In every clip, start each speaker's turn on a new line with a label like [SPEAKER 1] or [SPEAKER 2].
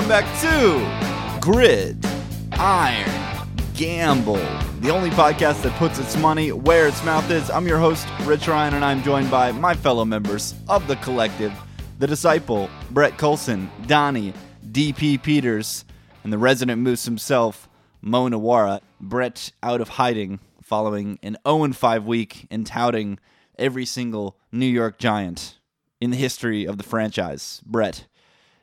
[SPEAKER 1] welcome back to Grid Iron Gamble, the only podcast that puts its money where its mouth is. I'm your host, Rich Ryan, and I'm joined by my fellow members of the collective, the disciple, Brett Colson, Donnie, DP Peters, and the resident moose himself, Mo Nawara. Brett out of hiding following an 0 5 week and touting every single New York Giant in the history of the franchise. Brett,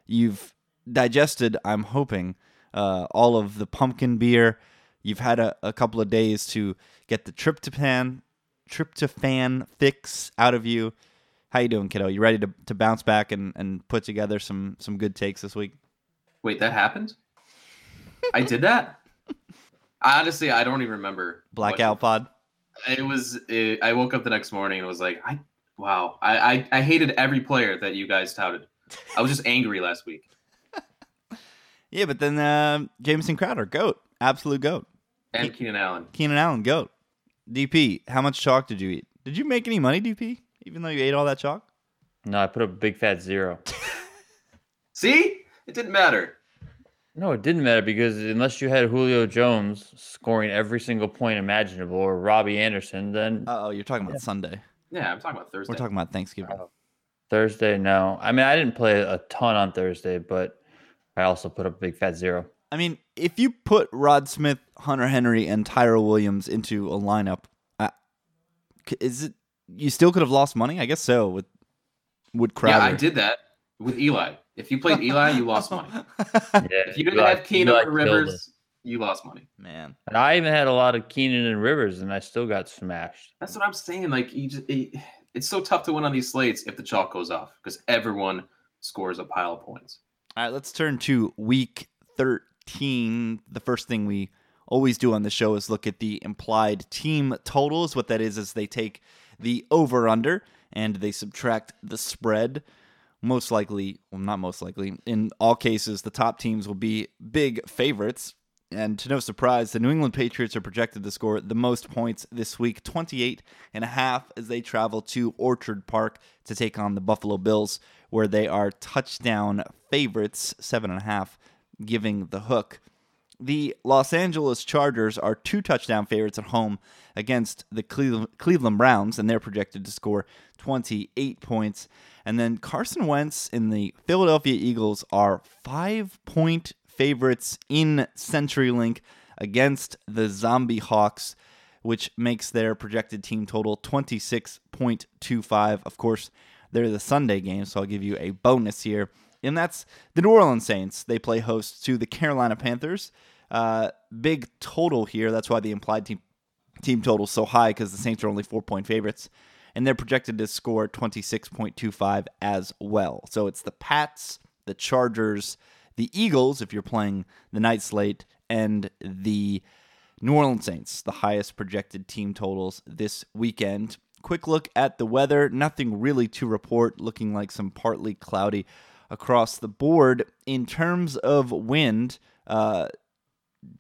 [SPEAKER 1] you've digested, I'm hoping, uh, all of the pumpkin beer. You've had a, a couple of days to get the tryptophan tryptophan fix out of you. How you doing, kiddo? You ready to, to bounce back and, and put together some some good takes this week?
[SPEAKER 2] Wait, that happened? I did that? Honestly, I don't even remember.
[SPEAKER 1] Blackout pod.
[SPEAKER 2] It was. It, I woke up the next morning and was like, I wow, I, I I hated every player that you guys touted. I was just angry last week.
[SPEAKER 1] Yeah, but then uh, Jamison Crowder, goat, absolute goat.
[SPEAKER 2] And Keenan Allen.
[SPEAKER 1] Keenan Allen, goat. DP, how much chalk did you eat? Did you make any money, DP? Even though you ate all that chalk?
[SPEAKER 3] No, I put a big fat zero.
[SPEAKER 2] See, it didn't matter.
[SPEAKER 3] No, it didn't matter because unless you had Julio Jones scoring every single point imaginable or Robbie Anderson, then
[SPEAKER 1] oh, you're talking about
[SPEAKER 3] Yeah.
[SPEAKER 1] Sunday.
[SPEAKER 2] Yeah, I'm talking about Thursday.
[SPEAKER 1] We're talking about Thanksgiving.
[SPEAKER 3] Oh. Thursday, no. I mean, I didn't play a ton on Thursday, but I also put up a big fat zero.
[SPEAKER 1] I mean, if you put Rod Smith, Hunter Henry, and Tyrell Williams into a lineup, uh, c- is it you still could have lost money? I guess so with Wood Crowder.
[SPEAKER 2] yeah, I did that with Eli. If you played Eli, you lost money.
[SPEAKER 3] Yeah,
[SPEAKER 2] If you didn't
[SPEAKER 3] Eli-
[SPEAKER 2] have Keenan
[SPEAKER 3] Eli
[SPEAKER 2] or. Rivers, you lost money.
[SPEAKER 1] Man,
[SPEAKER 3] And I even had a lot of Keenan and Rivers, and I still got smashed.
[SPEAKER 2] That's what I'm saying. Like, you just, it, it's so tough to win on these slates if the chalk goes off because everyone scores a pile of points.
[SPEAKER 1] All right, let's turn to week 13. The first thing we always do on the show is look at the implied team totals. What that is, is they take the over under and they subtract the spread. Most likely, well, not most likely, in all cases, the top teams will be big favorites. And to no surprise, the New England Patriots are projected to score the most points this week 28 and a half as they travel to Orchard Park to take on the Buffalo Bills, where they are touchdown favorites, seven and a half, giving the hook. The Los Angeles Chargers are two touchdown favorites at home against the Cleveland, Browns, and they're projected to score 28 points. And then Carson Wentz and the Philadelphia Eagles are five point favorites in CenturyLink against the Zombie Hawks, which makes their projected team total 26.25. Of course, they're the Sunday game, so I'll give you a bonus here. And that's the New Orleans Saints. They play host to the Carolina Panthers. Uh, big total here. That's why the implied team team total so high because the Saints are only four point favorites, and they're projected to score twenty six point two five as well. So it's the Pats, the Chargers, the Eagles if you're playing the night slate, and the New Orleans Saints, the highest projected team totals this weekend. Quick look at the weather. Nothing really to report. Looking like some partly cloudy across the board. In terms of wind, uh,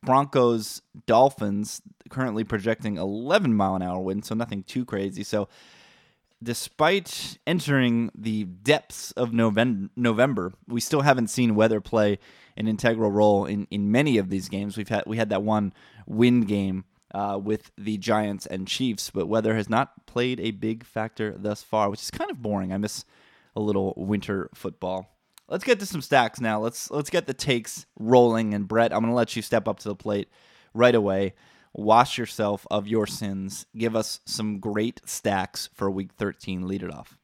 [SPEAKER 1] Broncos Dolphins currently projecting 11 mile an hour wind, so nothing too crazy. So, despite entering the depths of November, we still haven't seen weather play an integral role in, in many of these games. We've had we had that one wind game uh, with the Giants and Chiefs, but weather has not played a big factor thus far, which is kind of boring. I miss a little winter football. Let's get to some stacks now. Let's let's get the takes rolling. And Brett, I'm going to let you step up to the plate right away. Wash yourself of your sins. Give us some great stacks for Week 13. Lead it off.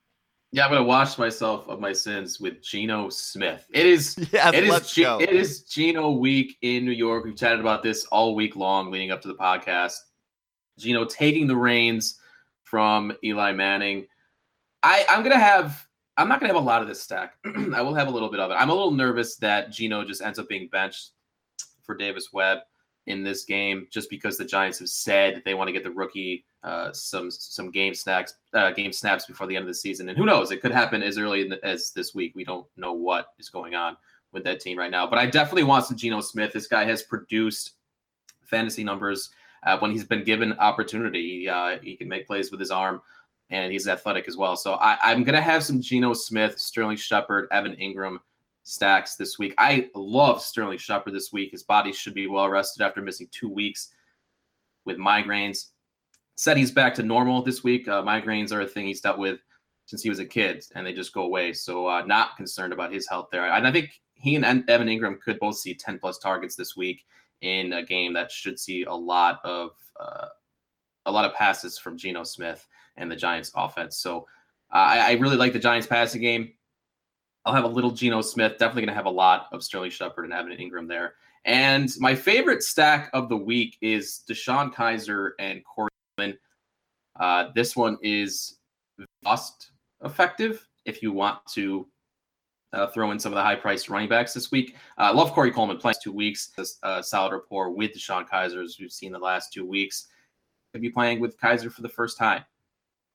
[SPEAKER 2] Yeah, I'm gonna wash myself of my sins with Geno Smith. It is
[SPEAKER 1] Yes,
[SPEAKER 2] it is
[SPEAKER 1] go.
[SPEAKER 2] it is Geno week in New York. We've chatted about this all week long leading up to the podcast. Geno taking the reins from Eli Manning. I I'm gonna have I'm not gonna have a lot of this stack. I will have a little bit of it. I'm a little nervous that Geno just ends up being benched for Davis Webb in this game, just because the Giants have said they want to get the rookie uh, some some game snacks uh, game snaps before the end of the season. And who knows? It could happen as early the, as this week. We don't know what is going on with that team right now. But I definitely want some Geno Smith. This guy has produced fantasy numbers uh, when he's been given opportunity. He, uh, he can make plays with his arm, and he's athletic as well. So I, I'm going to have some Geno Smith, Sterling Shepard, Evan Engram, stacks this week. I love Sterling Shepard this week. His body should be well rested after missing two weeks with migraines. Said he's back to normal this week. Uh, migraines are a thing he's dealt with since he was a kid, and they just go away. So uh, not concerned about his health there. And I think he and Evan Engram could both see 10 plus targets this week in a game that should see a lot of uh, a lot of passes from Geno Smith and the Giants offense. So uh, I, I, really like the Giants passing game. I'll have a little Geno Smith. Definitely going to have a lot of Sterling Shepard and Evan Engram there. And my favorite stack of the week is DeShone Kizer and Corey. Uh, this one is cost effective if you want to uh, throw in some of the high priced running backs this week. I uh, love Corey Coleman playing two weeks. Uh, solid rapport with DeShone Kizer, as we've seen the last two weeks. Could be playing with Kizer for the first time.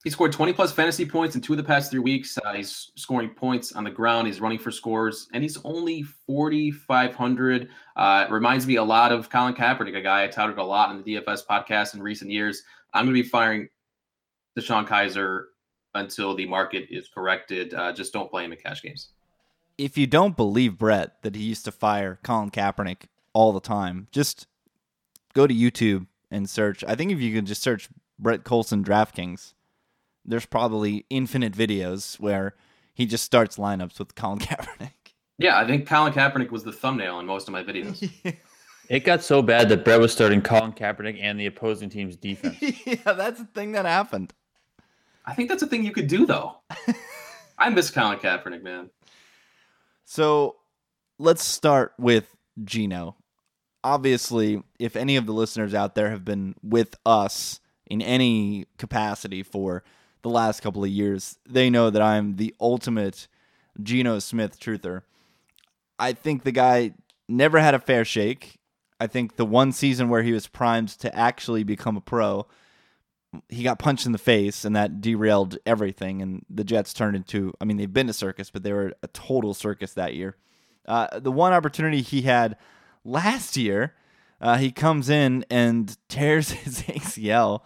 [SPEAKER 2] He scored 20 plus fantasy points in two of the past three weeks. Uh, he's scoring points on the ground. He's running for scores, and he's only 4,500. Uh, reminds me a lot of Colin Kaepernick, a guy I touted a lot in the DFS podcast in recent years. I'm going to be firing DeShone Kizer until the market is corrected. Uh, just don't play him in cash games
[SPEAKER 1] if you don't believe Brett that he used to fire Colin Kaepernick all the time, just go to YouTube and search. I think if you can just search Brett Colson DraftKings, there's probably infinite videos where he just starts lineups with Colin Kaepernick.
[SPEAKER 2] Yeah, I think Colin Kaepernick was the thumbnail in most of my videos.
[SPEAKER 3] It got so bad that Brett was starting Colin Kaepernick and the opposing team's defense.
[SPEAKER 1] yeah, that's the thing that happened.
[SPEAKER 2] I think that's a thing you could do, though. I miss Colin Kaepernick, man.
[SPEAKER 1] So let's start with Geno. Obviously, if any of the listeners out there have been with us in any capacity for the last couple of years, they know that I'm the ultimate Geno Smith truther. I think the guy never had a fair shake. I think the one season where he was primed to actually become a pro, he got punched in the face and that derailed everything and the jets turned into i mean they've been a circus but they were a total circus that year uh, the one opportunity he had last year uh, he comes in and tears his acl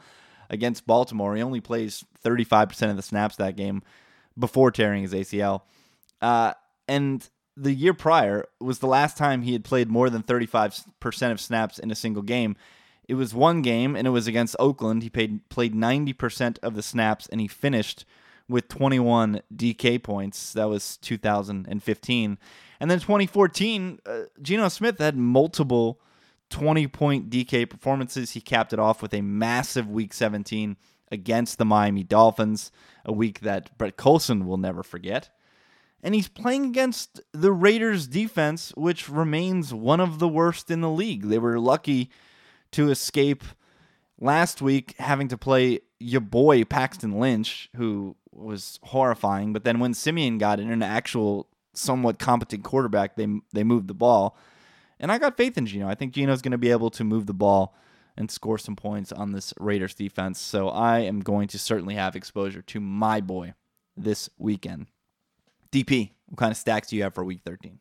[SPEAKER 1] against baltimore he only plays 35% of the snaps that game before tearing his acl uh, and the year prior was the last time he had played more than 35% of snaps in a single game it was one game, and it was against Oakland. He paid, played 90% of the snaps, and he finished with 21 DK points. That was 2015. And then 2014, uh, Geno Smith had multiple 20 point DK performances. He capped it off with a massive Week 17 against the Miami Dolphins, a week that Brett Colson will never forget. And he's playing against the Raiders defense, which remains one of the worst in the league. They were lucky to escape last week having to play your boy Paxton Lynch, who was horrifying. But then when Siemian got in an actual somewhat competent quarterback, they they moved the ball. And I got faith in Geno. I think Geno's going to be able to move the ball and score some points on this Raiders defense. So I am going to certainly have exposure to my boy this weekend. DP, what kind of stacks do you have for week 13?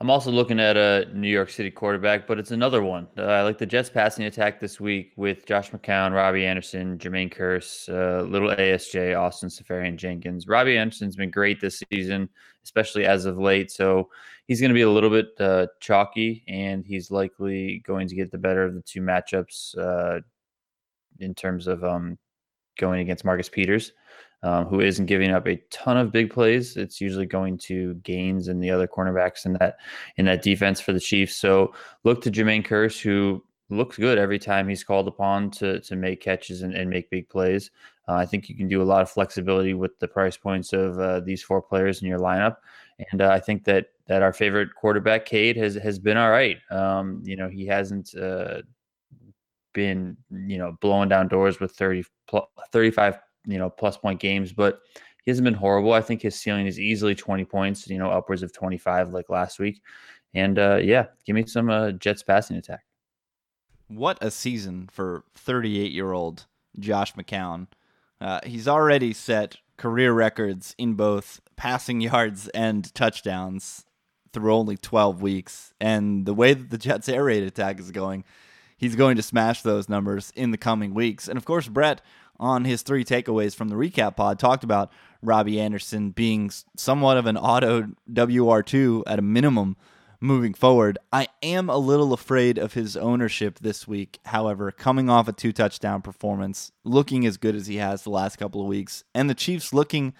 [SPEAKER 3] I'm also looking at a New York City quarterback, but it's another one. Uh, I like the Jets passing attack this week with Josh McCown, Robbie Anderson, Jermaine Kearse, uh, little ASJ, Austin Seferian-Jenkins. Robbie Anderson's been great this season, especially as of late. So he's going to be a little bit uh, chalky, and he's likely going to get the better of the two matchups uh, in terms of um, going against Marcus Peters um, who isn't giving up a ton of big plays. It's usually going to Gaines and the other cornerbacks in that in that defense for the Chiefs. So look to Jermaine Kearse, who looks good every time he's called upon to to make catches and, and make big plays. Uh, I think you can do a lot of flexibility with the price points of uh, these four players in your lineup, and uh, I think that that our favorite quarterback, Cade, has has been all right. Um, you know, he hasn't uh, been you know blowing down doors with 30 35 you know, plus point games, but he hasn't been horrible. I think his ceiling is easily 20 points, you know, upwards of 25 like last week. And uh, yeah, give me some uh, Jets passing attack.
[SPEAKER 1] What a season for 38 year old Josh McCown. Uh, he's already set career records in both passing yards and touchdowns through only 12 weeks. And the way that the Jets air raid attack is going, he's going to smash those numbers in the coming weeks. And of course, Brett on his three takeaways from the recap pod talked about Robbie Anderson being somewhat of an auto WR2 at a minimum moving forward. I am a little afraid of his ownership this week. However, coming off a two touchdown performance, looking as good as he has the last couple of weeks, and the Chiefs looking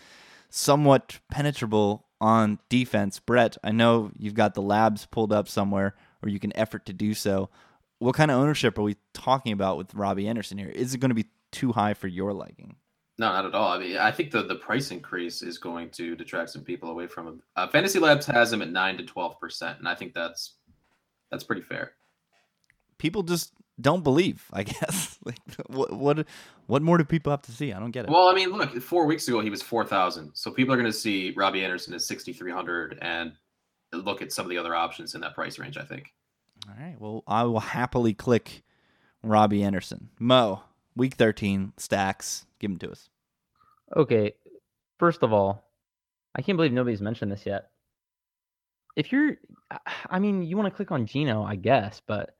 [SPEAKER 1] somewhat penetrable on defense. Brett, I know you've got the labs pulled up somewhere, or you can effort to do so. What kind of ownership are we talking about with Robbie Anderson here? Is it going to be too high for your liking?
[SPEAKER 2] No, not at all. I mean, I think the the price increase is going to detract some people away from him. Uh, Fantasy Labs has him at nine to twelve percent, and I think that's that's pretty fair.
[SPEAKER 1] People just don't believe. I guess. like, what what what more do people have to see? I don't get it.
[SPEAKER 2] Well, I mean, look, four weeks ago he was four thousand, so people are going to see Robbie Anderson at sixty three hundred, and look at some of the other options in that price range. I think.
[SPEAKER 1] All right. Well, I will happily click Robbie Anderson. Mo, week thirteen stacks Give them to us.
[SPEAKER 4] Okay. First of all, I can't believe nobody's mentioned this yet. If you're, I mean, you want to click on Geno, I guess, but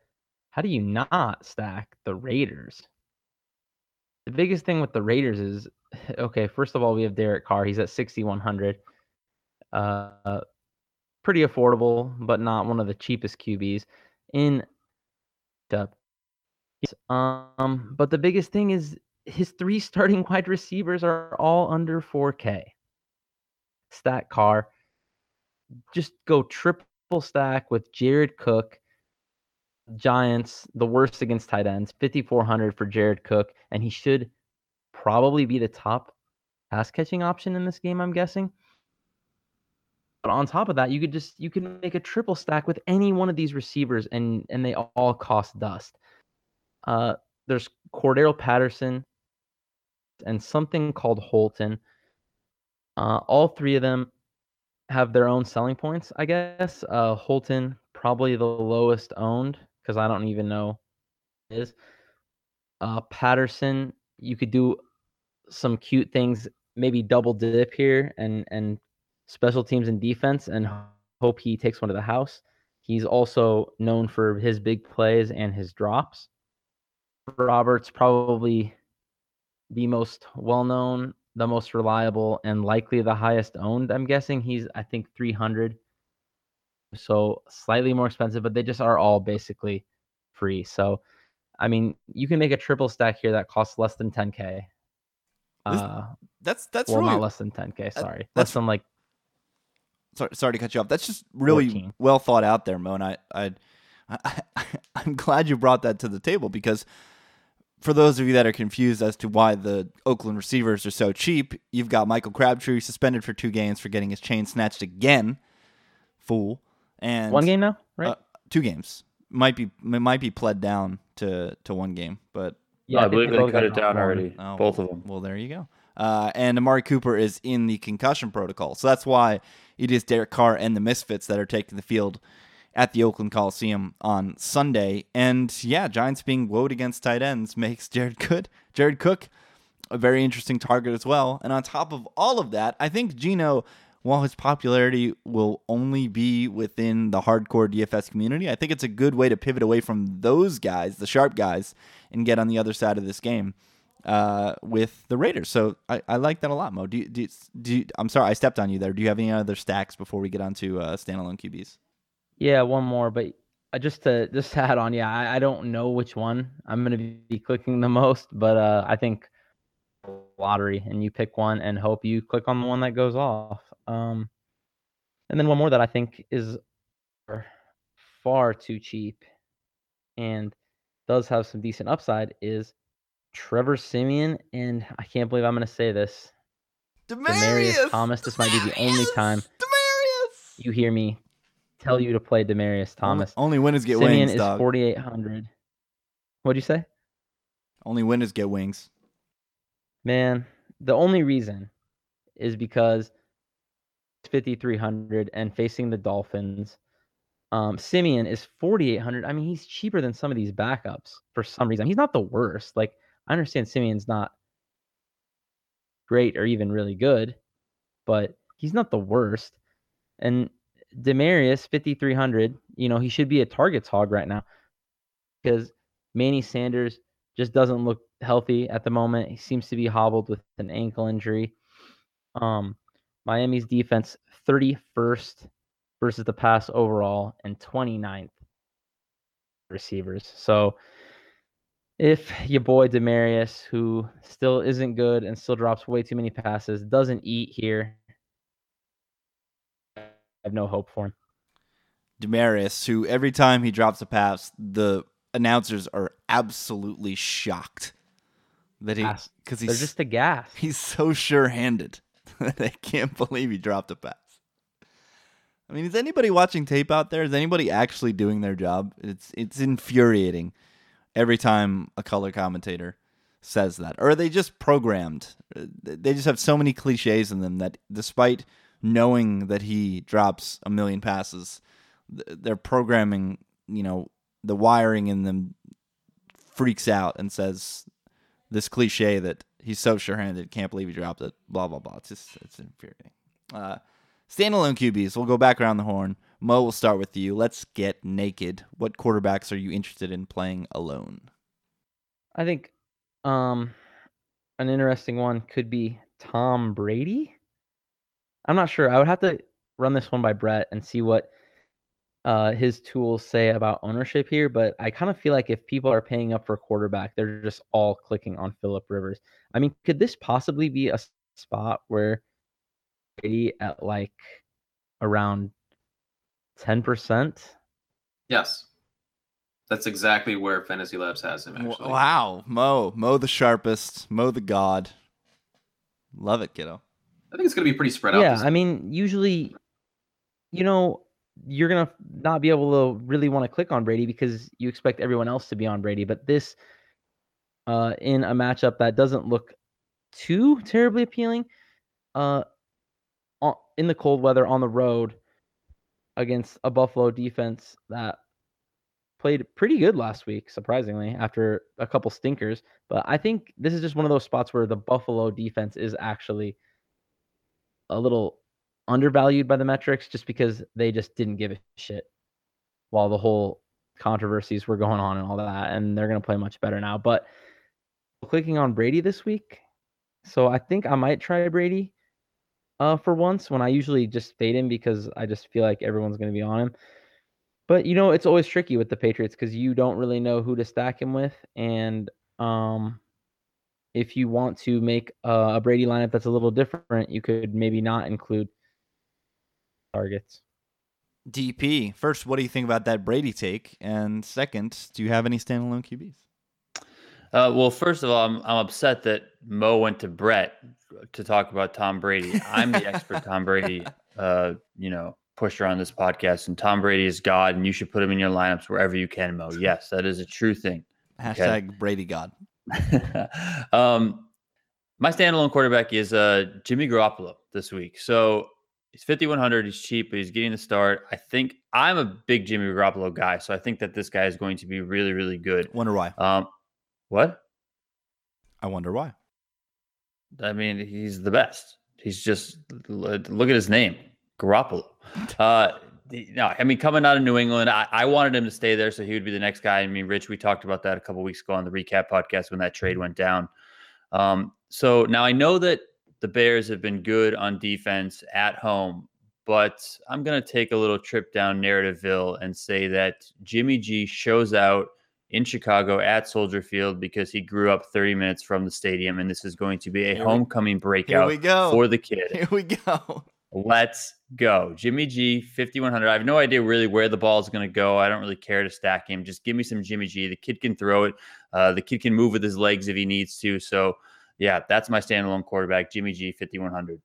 [SPEAKER 4] how do you not stack the Raiders? The biggest thing with the Raiders is, okay, first of all, we have Derek Carr. He's at 6,100. Uh, pretty affordable, but not one of the cheapest QBs in depth. Um, but the biggest thing is his three starting wide receivers are all under 4K. Stack Carr. Just go triple stack with Jared Cook. Giants, the worst against tight ends, 5,400 for Jared Cook, and he should probably be the top pass catching option in this game, I'm guessing. But on top of that, you could just you can make a triple stack with any one of these receivers, and and they all cost dust. Uh, there's Cordarrelle Patterson, and something called Holton. Uh, all three of them have their own selling points, I guess. Uh, Holton probably the lowest owned because I don't even know is. Uh, Patterson, you could do some cute things, maybe double dip here and and special teams and defense, and hope he takes one to the house. He's also known for his big plays and his drops. Roberts probably the most well known, the most reliable, and likely the highest owned. I'm guessing he's, I think, 300. So slightly more expensive, but they just are all basically free. So, I mean, you can make a triple stack here that costs less than 10K.
[SPEAKER 1] Uh, that's that's
[SPEAKER 4] well,
[SPEAKER 1] really,
[SPEAKER 4] not less than 10K. Sorry, less than like.
[SPEAKER 1] Sorry, sorry to cut you off. That's just really 14. well thought out there, Mo. And I, I, I, I'm glad you brought that to the table because for those of you that are confused as to why the Oakland receivers are so cheap, you've got Michael Crabtree suspended for two games for getting his chain snatched again. Fool. And
[SPEAKER 4] one game now, right? Uh,
[SPEAKER 1] two games. Might be might be pled down to to one game, but
[SPEAKER 3] yeah, I believe they, they cut it down already. Oh, both of them.
[SPEAKER 1] Well, there you go. Uh, and Amari Cooper is in the concussion protocol, so that's why it is Derek Carr and the Misfits that are taking the field at the Oakland Coliseum on Sunday. And yeah, Giants being woed against tight ends makes Jared good. Jared Cook a very interesting target as well. And on top of all of that, I think Geno, while his popularity will only be within the hardcore DFS community, I think it's a good way to pivot away from those guys, the sharp guys, and get on the other side of this game. Uh, with the Raiders, so I, I like that a lot, Mo. Do do, do I'm sorry I stepped on you there. Do you have any other stacks before we get on to uh, standalone QBs?
[SPEAKER 4] Yeah, one more, but just to just to add on, yeah, I, I don't know which one I'm gonna be clicking the most, but uh, I think lottery, and you pick one and hope you click on the one that goes off. Um, and then one more that I think is far too cheap and does have some decent upside is Trevor Siemian. and I can't believe I'm going to say this.
[SPEAKER 1] Demaryius, Demaryius
[SPEAKER 4] Thomas. This might be the only time Demaryius. you hear me tell you to play Demaryius Thomas.
[SPEAKER 1] Only, only winners get
[SPEAKER 4] Siemian
[SPEAKER 1] wings.
[SPEAKER 4] is 4,800. What'd you say?
[SPEAKER 1] Only winners get wings.
[SPEAKER 4] Man, the only reason is because it's 5,300 and facing the Dolphins. Um, Siemian is 4,800. I mean, he's cheaper than some of these backups for some reason. He's not the worst. Like, I understand Siemian's not great or even really good, but he's not the worst. And Demaryius, 5,300, you know, he should be a targets hog right now because Manny Sanders just doesn't look healthy at the moment. He seems to be hobbled with an ankle injury. Um, Miami's defense 31st versus the pass overall and 29th receivers. So if your boy Demaryius, who still isn't good and still drops way too many passes, doesn't eat here, I have no hope for him.
[SPEAKER 1] Demaryius, who every time he drops a pass, the announcers are absolutely shocked that he because he's
[SPEAKER 4] They're just a gas.
[SPEAKER 1] he's so sure-handed I can't believe he dropped a pass. I mean, is anybody watching tape out there? Is anybody actually doing their job? It's it's infuriating every time a color commentator says that. Or are they just programmed? Uh, they just have so many cliches in them that despite knowing that he drops a million passes, they're programming, you know, the wiring in them freaks out and says this cliche that he's so sure-handed, can't believe he dropped it, blah blah blah. It's just it's infuriating. Uh, standalone QBs. We'll go back around the horn. Mo, we'll start with you. Let's get naked. What quarterbacks are you interested in playing alone?
[SPEAKER 4] I think um, an interesting one could be Tom Brady. I'm not sure. I would have to run this one by Brett and see what uh, his tools say about ownership here. But I kind of feel like if people are paying up for a quarterback, they're just all clicking on Philip Rivers. I mean, could this possibly be a spot where Brady at like around 10%?
[SPEAKER 2] Yes. That's exactly where Fantasy Labs has him, actually.
[SPEAKER 1] Wow. Mo. Mo the sharpest. Mo the god. Love it, kiddo.
[SPEAKER 2] I think it's going to be pretty spread out.
[SPEAKER 4] Yeah, I mean, usually, you know, you're to not be able to really want to click on Brady because you expect everyone else to be on Brady. But this, uh, in a matchup that doesn't look too terribly appealing, uh, in the cold weather on the road against a Buffalo defense that played pretty good last week, surprisingly, after a couple stinkers. But I think this is just one of those spots where the Buffalo defense is actually a little undervalued by the metrics just because they just didn't give a shit while the whole controversies were going on and all that. And they're going to play much better now. But clicking on Brady this week. So I think I might try Brady uh, for once when I usually just fade him because I just feel like everyone's going to be on him. But you know, it's always tricky with the Patriots because you don't really know who to stack him with, and um, if you want to make a, a Brady lineup that's a little different, you could maybe not include targets.
[SPEAKER 1] DP, first, what do you think about that Brady take? And second, do you have any standalone QBs?
[SPEAKER 3] Uh, well, first of all, I'm, I'm upset that Mo went to Brett to talk about Tom Brady. I'm the expert Tom Brady, uh, you know, pusher on this podcast, and Tom Brady is God, and you should put him in your lineups wherever you can, Mo. Yes, that is a true thing.
[SPEAKER 1] Hashtag okay? Brady God.
[SPEAKER 3] um, my standalone quarterback is uh, Jimmy Garoppolo this week. So he's 5,100. He's cheap, but he's getting the start. I think I'm a big Jimmy Garoppolo guy, so I think that this guy is going to be really, really good.
[SPEAKER 1] Wonder why?
[SPEAKER 3] Um, what?
[SPEAKER 1] I wonder why.
[SPEAKER 3] I mean, he's the best. He's just look at his name, Garoppolo. Uh, no, I mean, coming out of New England, I, I, wanted him to stay there, so he would be the next guy. I mean, Rich, we talked about that a couple weeks ago on the recap podcast when that trade went down. Um, so now I know that the Bears have been good on defense at home, but I'm going to take a little trip down Narrativeville and say that Jimmy G shows out in Chicago at Soldier Field because he grew up 30 minutes from the stadium, and this is going to be a
[SPEAKER 1] Here
[SPEAKER 3] homecoming
[SPEAKER 1] we,
[SPEAKER 3] breakout for the kid.
[SPEAKER 1] Here we go.
[SPEAKER 3] Let's go. Jimmy G, 5,100. I have no idea really where the ball is going to go. I don't really care to stack him. Just give me some Jimmy G. The kid can throw it. Uh, the kid can move with his legs if he needs to. So, yeah, that's my standalone quarterback, Jimmy G, 5,100.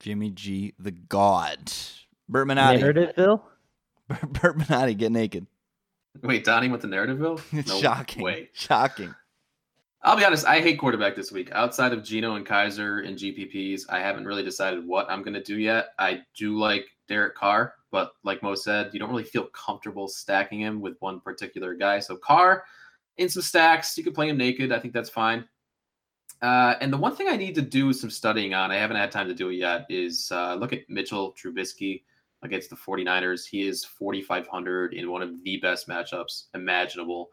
[SPEAKER 1] Jimmy G, the god. Bert Minotti.
[SPEAKER 4] Narrativeville?
[SPEAKER 1] Bert Minotti, get naked.
[SPEAKER 2] Wait, Donnie went to Narrativeville?
[SPEAKER 1] It's
[SPEAKER 2] no
[SPEAKER 1] shocking.
[SPEAKER 2] Way.
[SPEAKER 1] Shocking.
[SPEAKER 2] I'll be honest, I hate quarterback this week. Outside of Geno and Kizer and GPPs, I haven't really decided what I'm going to do yet. I do like Derek Carr, but like Mo said, you don't really feel comfortable stacking him with one particular guy. So Carr in some stacks, you could play him naked. I think that's fine. Uh, and the one thing I need to do some studying on, I haven't had time to do it yet, is uh, look at Mitchell Trubisky against the 49ers. He is 4,500 in one of the best matchups imaginable.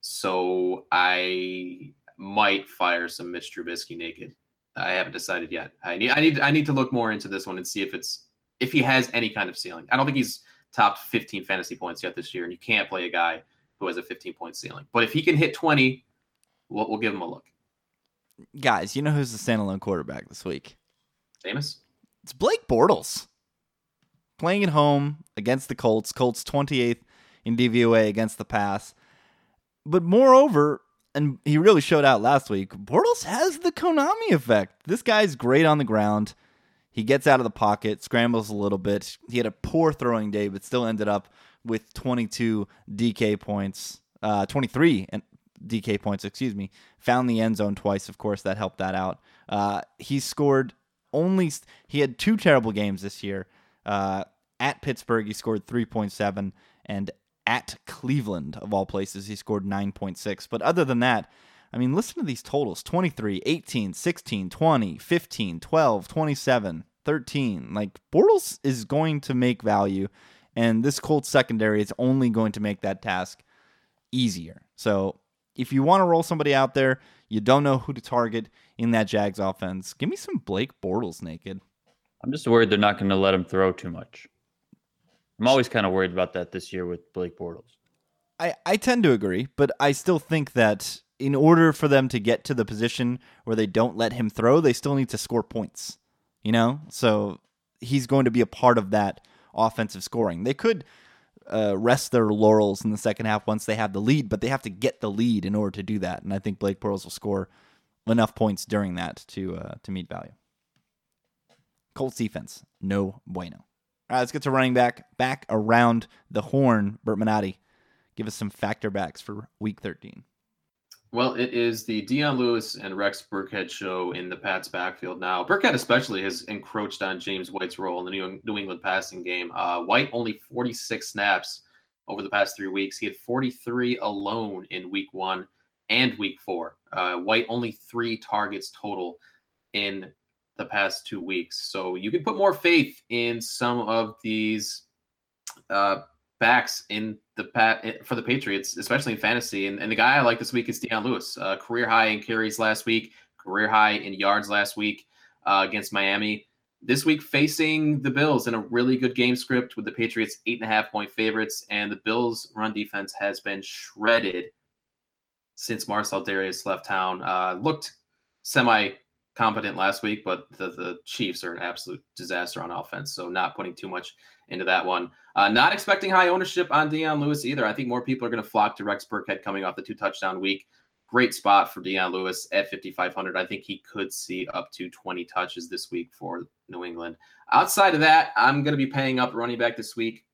[SPEAKER 2] So I might fire some Mitch Trubisky naked. I haven't decided yet. I need I need I need to look more into this one and see if it's if he has any kind of ceiling. I don't think he's topped 15 fantasy points yet this year, and you can't play a guy who has a 15 point ceiling. But if he can hit 20, we'll, we'll give him a look.
[SPEAKER 1] Guys, you know who's the standalone quarterback this week?
[SPEAKER 2] Famous?
[SPEAKER 1] It's Blake Bortles. Playing at home against the Colts. Colts 28th in DVOA against the pass. But moreover, and he really showed out last week, Bortles has the Konami effect. This guy's great on the ground. He gets out of the pocket, scrambles a little bit. He had a poor throwing day, but still ended up with 22 DK points, uh, 23 and DK points, excuse me. Found the end zone twice, of course, that helped that out. Uh, he scored only, he had two terrible games this year. Uh, at Pittsburgh, he scored 3.7, and at Cleveland, of all places, he scored 9.6. But other than that, I mean, listen to these totals 23, 18, 16, 20, 15, 12, 27, 13. Like, Bortles is going to make value, and this Colts secondary is only going to make that task easier. So, if you want to roll somebody out there, you don't know who to target in that Jags offense, give me some Blake Bortles naked.
[SPEAKER 3] I'm just worried they're not going to let him throw too much. I'm always kind of worried about that this year with Blake Bortles.
[SPEAKER 1] I, I tend to agree, but I still think that in order for them to get to the position where they don't let him throw, they still need to score points. You know? So he's going to be a part of that offensive scoring. They could uh, rest their laurels in the second half once they have the lead, but they have to get the lead in order to do that. And I think Blake Bortles will score enough points during that to uh, to meet value. Colts defense, no bueno. All right, let's get to running back. Back around the horn, Bert Minotti. Give us some factor backs for week 13.
[SPEAKER 2] Well, it is the Dion Lewis and Rex Burkhead show in the Pats backfield now. Burkhead especially has encroached on James White's role in the New, England passing game. Uh, White only 46 snaps over the past three weeks. He had 43 alone in week one and week four. Uh, White only three targets total in the past two weeks. So you can put more faith in some of these uh, backs in the pat eh, for the Patriots, especially in fantasy. And, and the guy I like this week is Dion Lewis, uh, career high in carries last week, career high in yards last week uh, against Miami. This week facing the Bills in a really good game script with the Patriots eight and a half point favorites, and the Bills' run defense has been shredded since Marcell Dareus left town. Uh, looked semi competent last week, but the, the Chiefs are an absolute disaster on offense. So not putting too much into that one. Uh, not expecting high ownership on Dion Lewis either. I think more people are going to flock to Rex Burkhead coming off the two touchdown week. Great spot for Dion Lewis at 5,500. I think he could see up to 20 touches this week for New England. Outside of that, I'm going to be paying up running back this week,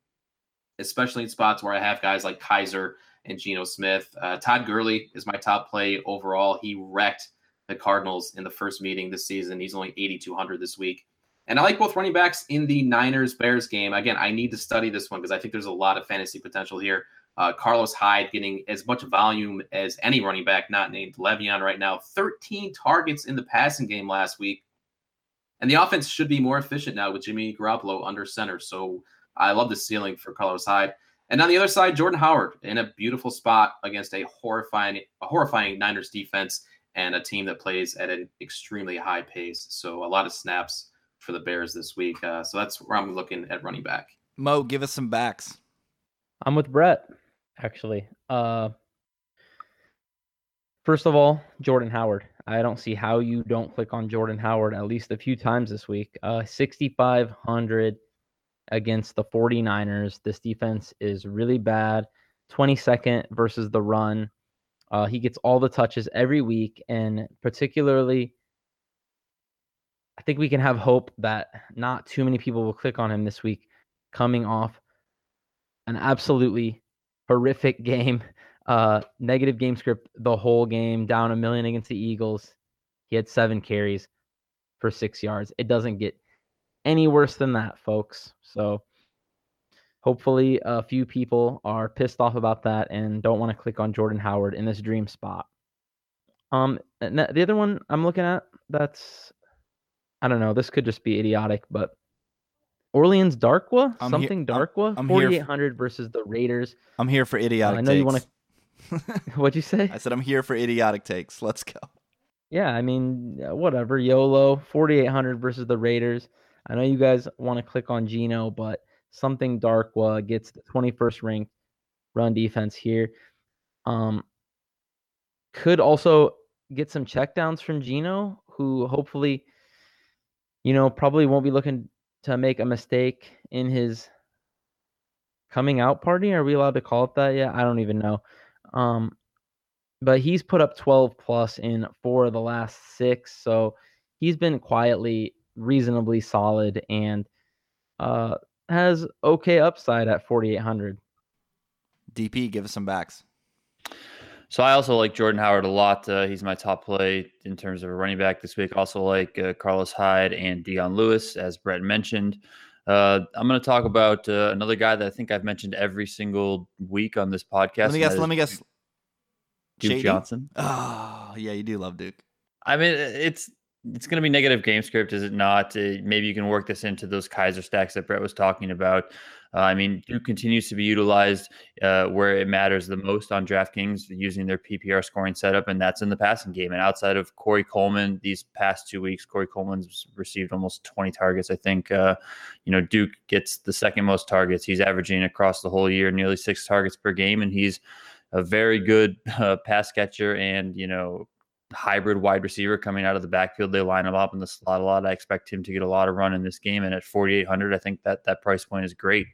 [SPEAKER 2] especially in spots where I have guys like Kizer and Geno Smith. Uh, Todd Gurley is my top play overall. He wrecked the Cardinals in the first meeting this season. He's only 8,200 this week. And I like both running backs in the Niners Bears game. Again, I need to study this one because I think there's a lot of fantasy potential here. Uh, Carlos Hyde getting as much volume as any running back not named Le'Veon right now. 13 targets in the passing game last week. And the offense should be more efficient now with Jimmy Garoppolo under center. So I love the ceiling for Carlos Hyde. And on the other side, Jordan Howard in a beautiful spot against a horrifying, a horrifying Niners defense and a team that plays at an extremely high pace. So a lot of snaps for the Bears this week. Uh, so that's where I'm looking at running back.
[SPEAKER 1] Mo, give us some backs.
[SPEAKER 4] I'm with Brett, actually. Uh, first of all, Jordan Howard. I don't see how you don't click on Jordan Howard at least a few times this week. Uh, 6,500 against the 49ers. This defense is really bad. 22nd versus the run. Uh, he gets all the touches every week, and particularly, I think we can have hope that not too many people will click on him this week, coming off an absolutely horrific game, uh, negative game script the whole game, down a million against the Eagles. He had seven carries for six yards. It doesn't get any worse than that, folks. So hopefully a few people are pissed off about that and don't want to click on Jordan Howard in this dream spot. Um, the other one I'm looking at that's I don't know. This could just be idiotic, but Orleans Darkwa,
[SPEAKER 1] I'm
[SPEAKER 4] something
[SPEAKER 1] I'm-
[SPEAKER 4] Darkwa,
[SPEAKER 1] I'm here f-
[SPEAKER 4] 4800 versus the Raiders.
[SPEAKER 1] I'm here for idiotic
[SPEAKER 4] I know you wanna- What'd you say?
[SPEAKER 1] I said I'm here for idiotic takes. Let's go.
[SPEAKER 4] Yeah, I mean, uh, whatever. YOLO, 4,800 versus the Raiders. I know you guys want to click on Geno, but something Darkwa gets the 21st ranked run defense here. Um, could also get some checkdowns from Geno, who hopefully, you know, probably won't be looking to make a mistake in his coming out party. Are we allowed to call it that? yet? I don't even know. Um, but he's put up 12 plus in four of the last six. So he's been quietly reasonably solid and uh, has okay upside at 4,800.
[SPEAKER 1] DP, give us some backs.
[SPEAKER 3] So I also like Jordan Howard a lot. Uh, he's my top play in terms of a running back this week. Also like uh, Carlos Hyde and Dion Lewis, as Brett mentioned. Uh, I'm going to talk about uh, another guy that I think I've mentioned every single week on this podcast.
[SPEAKER 1] Let me guess. Let me guess.
[SPEAKER 3] Duke
[SPEAKER 1] Shady?
[SPEAKER 3] Johnson.
[SPEAKER 1] Oh, yeah, you do love Duke.
[SPEAKER 3] I mean, it's it's going to be negative game script, is it not? Uh, maybe you can work this into those Kizer stacks that Brett was talking about. Uh, I mean, Duke continues to be utilized uh, where it matters the most on DraftKings using their PPR scoring setup, and that's in the passing game. And outside of Corey Coleman, these past two weeks, Corey Coleman's received almost 20 targets. I think, uh, you know, Duke gets the second most targets. He's averaging across the whole year nearly six targets per game, and he's a very good uh, pass catcher and, you know, hybrid wide receiver coming out of the backfield. They line him up in the slot a lot. I expect him to get a lot of run in this game. And at 4,800, I think that that price point is great.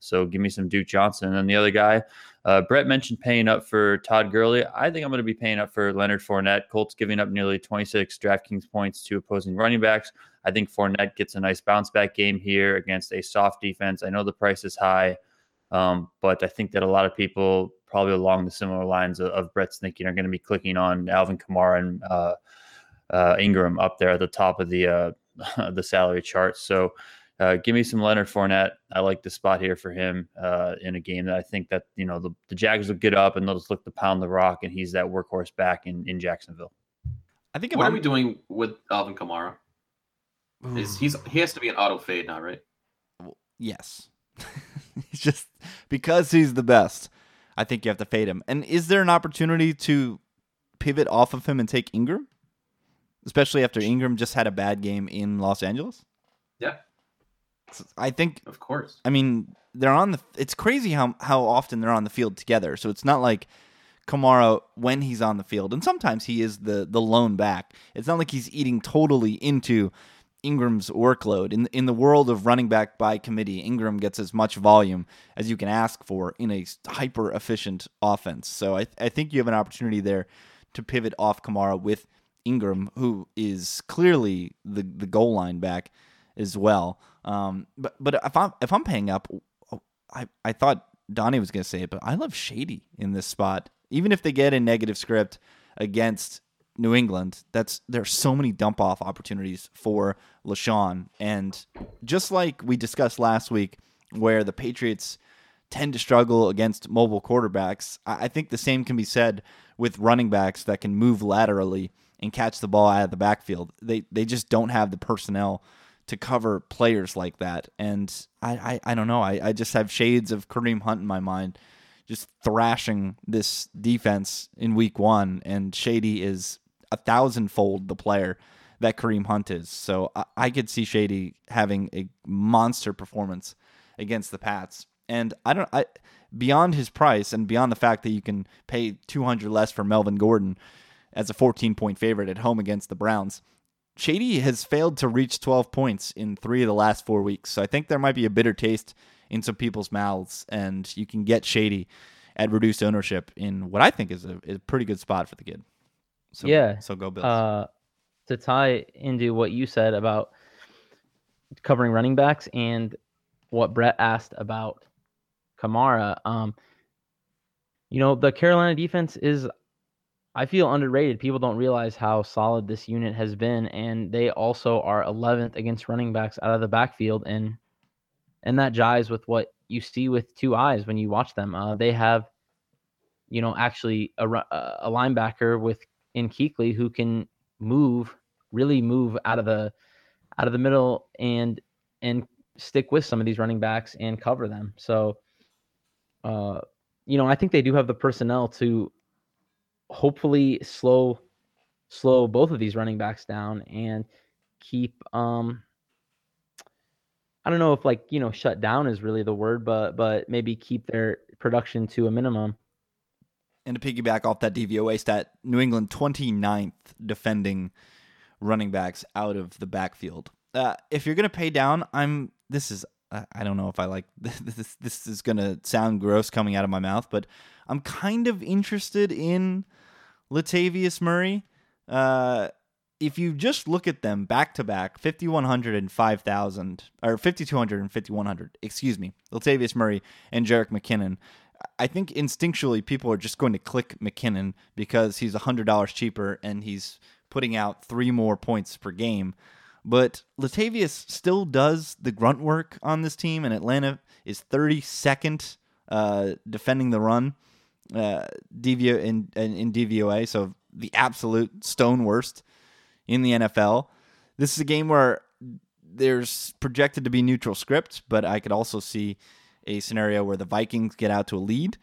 [SPEAKER 3] So give me some Duke Johnson. And then the other guy, uh, Brett mentioned paying up for Todd Gurley. I think I'm going to be paying up for Leonard Fournette. Colts giving up nearly 26 DraftKings points to opposing running backs. I think Fournette gets a nice bounce back game here against a soft defense. I know the price is high, um, but I think that a lot of people, probably along the similar lines of, of Brett's thinking, are going to be clicking on Alvin Kamara and uh, uh, Ingram up there at the top of the uh, the salary chart. So uh, give me some Leonard Fournette. I like the spot here for him uh, in a game that I think that you know the, the Jags will get up and they'll just look to pound the rock, and he's that workhorse back in, in Jacksonville.
[SPEAKER 1] I think
[SPEAKER 2] What
[SPEAKER 1] I'm,
[SPEAKER 2] are we doing with Alvin Kamara? Is he's he has to be an auto fade now, right?
[SPEAKER 1] Yes. he's just because he's the best. I think you have to fade him. And is there an opportunity to pivot off of him and take Ingram? Especially after Ingram just had a bad game in Los Angeles?
[SPEAKER 2] Yeah,
[SPEAKER 1] I think
[SPEAKER 2] of course.
[SPEAKER 1] I mean, they're on the it's crazy how how often they're on the field together. So it's not like Kamara when he's on the field, and sometimes he is the the lone back. It's not like he's eating totally into Ingram's workload. In in the world of running back by committee, Ingram gets as much volume as you can ask for in a hyper efficient offense. So I I think you have an opportunity there to pivot off Kamara with Ingram, who is clearly the the goal line back as well. Um, but but if I'm if I'm paying up, I I thought Donnie was to say it, but I love Shady in this spot. Even if they get a negative script against New England, that's there's so many dump off opportunities for LeSean. And just like we discussed last week, where the Patriots tend to struggle against mobile quarterbacks, I, I think the same can be said with running backs that can move laterally and catch the ball out of the backfield. They they just don't have the personnel to cover players like that. And I, I, I don't know. I, I just have shades of Kareem Hunt in my mind, just thrashing this defense in week one. And Shady is a thousandfold the player that Kareem Hunt is. So I, I could see Shady having a monster performance against the Pats. And I don't I beyond his price and beyond the fact that you can pay 200 less for Melvin Gordon as a 14 point favorite at home against the Browns. Shady has failed to reach 12 points in three of the last four weeks. So I think there might be a bitter taste in some people's mouths, and you can get Shady at reduced ownership in what I think is a, is a pretty good spot for the kid. So,
[SPEAKER 4] Yeah,
[SPEAKER 1] So go Bills.
[SPEAKER 4] Uh, to tie into what you said about covering running backs and what Brett asked about Kamara, um, you know, the Carolina defense is, I feel, underrated. People don't realize how solid this unit has been, and they also are 11th against running backs out of the backfield, and and that jives with what you see with two eyes when you watch them. Uh, they have, you know, actually a, ru- a linebacker with in Kuechly who can move, really move out of the out of the middle and and stick with some of these running backs and cover them. So uh you know, I think they do have the personnel to hopefully slow slow both of these running backs down and keep um I don't know if like, you know, shut down is really the word, but but maybe keep their production to a minimum.
[SPEAKER 1] And to piggyback off that DVOA stat, New England 29th defending running backs out of the backfield. Uh, if you're going to pay down, I'm this is I don't know if I like this. This is gonna sound gross coming out of my mouth, but I'm kind of interested in Latavius Murray. Uh, if you just look at them back to back, 5100 and 5000 or 5200 and 5100, excuse me, Latavius Murray and Jerick McKinnon. I think instinctually people are just going to click McKinnon because he's $100 cheaper and he's putting out three more points per game. But Latavius still does the grunt work on this team, and Atlanta is 32nd uh, defending the run uh, DVO in, in DVOA, so the absolute stone worst in the NFL. This is a game where there's projected to be neutral script, but I could also see a scenario where the Vikings get out to a lead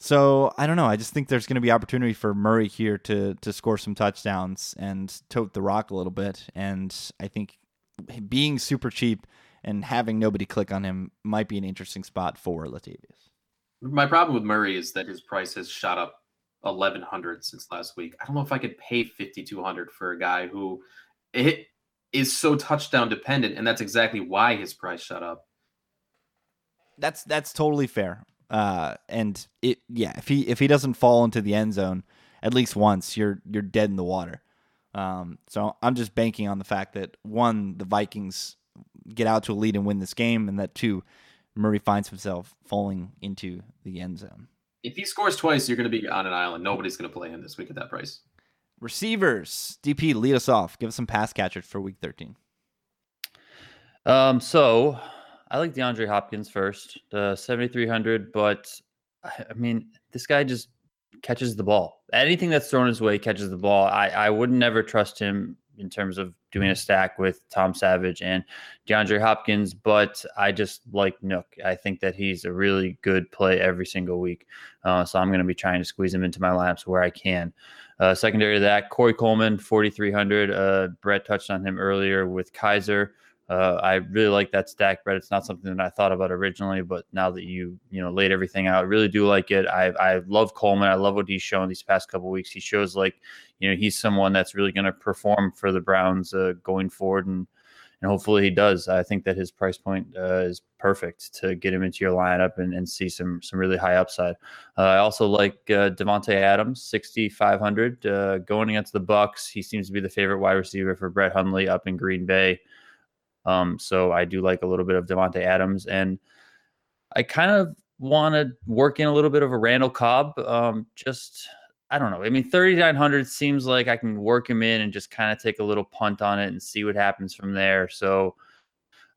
[SPEAKER 1] so I don't know. I just think there's going to be opportunity for Murray here to to score some touchdowns and tote the rock a little bit. And I think being super cheap and having nobody click on him might be an interesting spot for Latavius.
[SPEAKER 2] My problem with Murray is that his price has shot up eleven hundred since last week. I don't know if I could pay fifty two hundred for a guy who it is so touchdown dependent, and that's exactly why his price shot up.
[SPEAKER 1] That's that's totally fair. Uh, and it, yeah, if he if he doesn't fall into the end zone at least once, you're you're dead in the water. Um, so I'm just banking on the fact that one, the Vikings get out to a lead and win this game, and that two, Murray finds himself falling into the end zone.
[SPEAKER 2] If he scores twice, you're going to be on an island. Nobody's going to play him this week at that price.
[SPEAKER 1] Receivers, DP, lead us off. Give us some pass catchers for Week 13.
[SPEAKER 3] Um, so I like DeAndre Hopkins first, the 7,300. But I mean, this guy just catches the ball. Anything that's thrown his way catches the ball. I, I would never trust him in terms of doing a stack with Tom Savage and DeAndre Hopkins, but I just like Nuke. I think that he's a really good play every single week. Uh, so I'm going to be trying to squeeze him into my lineups where I can. Uh, secondary to that, Corey Coleman, 4,300. Uh, Brett touched on him earlier with Kizer. Uh, I really like that stack, Brett. It's not something that I thought about originally, but now that you you know laid everything out, I really do like it. I I love Coleman. I love what he's shown these past couple weeks. He shows like you know he's someone that's really going to perform for the Browns uh, going forward, and and hopefully he does. I think that his price point uh, is perfect to get him into your lineup and, and see some some really high upside. Uh, I also like uh, Davante Adams, sixty five hundred, uh, going against the Bucs. He seems to be the favorite wide receiver for Brett Hundley up in Green Bay. Um, so I do like a little bit of Davante Adams, and I kind of want to work in a little bit of a Randall Cobb. Um, just I don't know. I mean, 3,900 seems like I can work him in and just kind of take a little punt on it and see what happens from there. So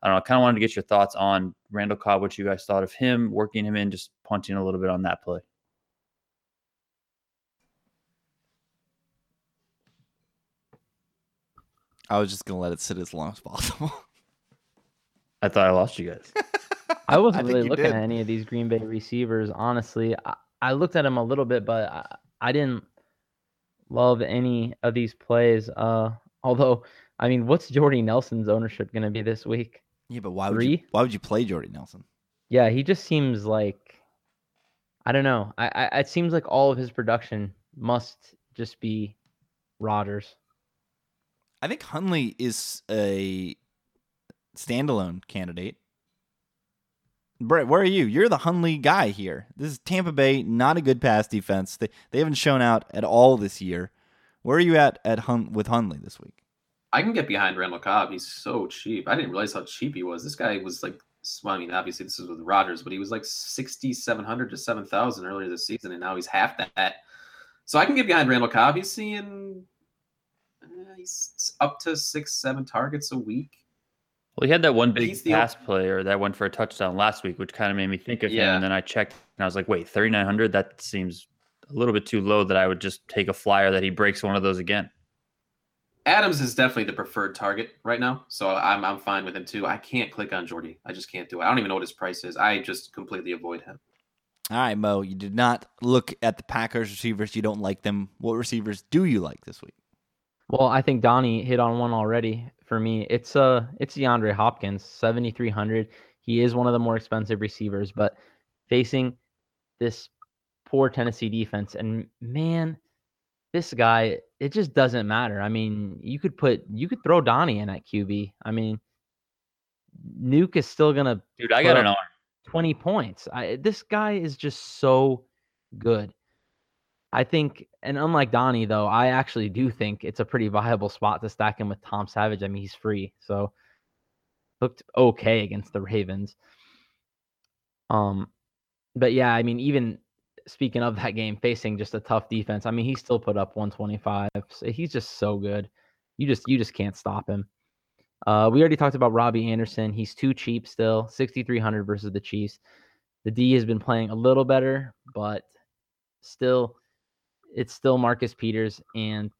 [SPEAKER 3] I don't know. I kind of wanted to get your thoughts on Randall Cobb, what you guys thought of him, working him in, just punting a little bit on that play.
[SPEAKER 1] I was just to let it sit as long as possible.
[SPEAKER 3] I thought I lost you guys.
[SPEAKER 4] I wasn't I really looking did. at any of these Green Bay receivers, honestly. I, I looked at them a little bit, but I, I, didn't love any of these plays. Uh, although, I mean, what's Jordy Nelson's ownership going to be this week?
[SPEAKER 1] Yeah, but why would you? Why would you play Jordy Nelson?
[SPEAKER 4] Yeah, he just seems like I don't know. I, I it seems like all of his production must just be Rodgers.
[SPEAKER 1] I think Hundley is a standalone candidate. Brett, where are you? You're the Hundley guy here. This is Tampa Bay, not a good pass defense. They they haven't shown out at all this year. Where are you at at Hun- with Hundley this week?
[SPEAKER 2] I can get behind Randall Cobb. He's so cheap. I didn't realize how cheap he was. This guy was like, well, I mean, obviously this is with Rodgers, but he was like sixty seven hundred to seven thousand earlier this season, and now he's half that. So I can get behind Randall Cobb. He's seeing, uh, he's up to six, seven targets a week.
[SPEAKER 3] Well, he had that one big pass old... play or that one for a touchdown last week, which kind of made me think of yeah. him. And then I checked and I was like, wait, 3,900? That seems a little bit too low that I would just take a flyer that he breaks one of those again.
[SPEAKER 2] Adams is definitely the preferred target right now. So I'm, I'm fine with him too. I can't click on Jordy. I just can't do it. I don't even know what his price is. I just completely avoid him.
[SPEAKER 1] All right, Mo, you did not look at the Packers receivers. You don't like them. What receivers do you like this week?
[SPEAKER 4] Well, I think Donnie hit on one already for me. It's uh it's DeAndre Hopkins, 7300. He is one of the more expensive receivers, but facing this poor Tennessee defense and man, this guy, it just doesn't matter. I mean, you could put you could throw Donnie in at QB. I mean, Nuke is still gonna
[SPEAKER 3] Dude, I got an arm.
[SPEAKER 4] 20 points. I, this guy is just so good. I think, and unlike Donnie, though, I actually do think it's a pretty viable spot to stack him with Tom Savage. I mean, he's free, so looked okay against the Ravens. Um, but yeah, I mean, even speaking of that game, facing just a tough defense, I mean, he still put up 125. So he's just so good. You just you just can't stop him. Uh, we already talked about Robbie Anderson. He's too cheap still, 6,300 versus the Chiefs. The D has been playing a little better, but still, it's still Marcus Peters and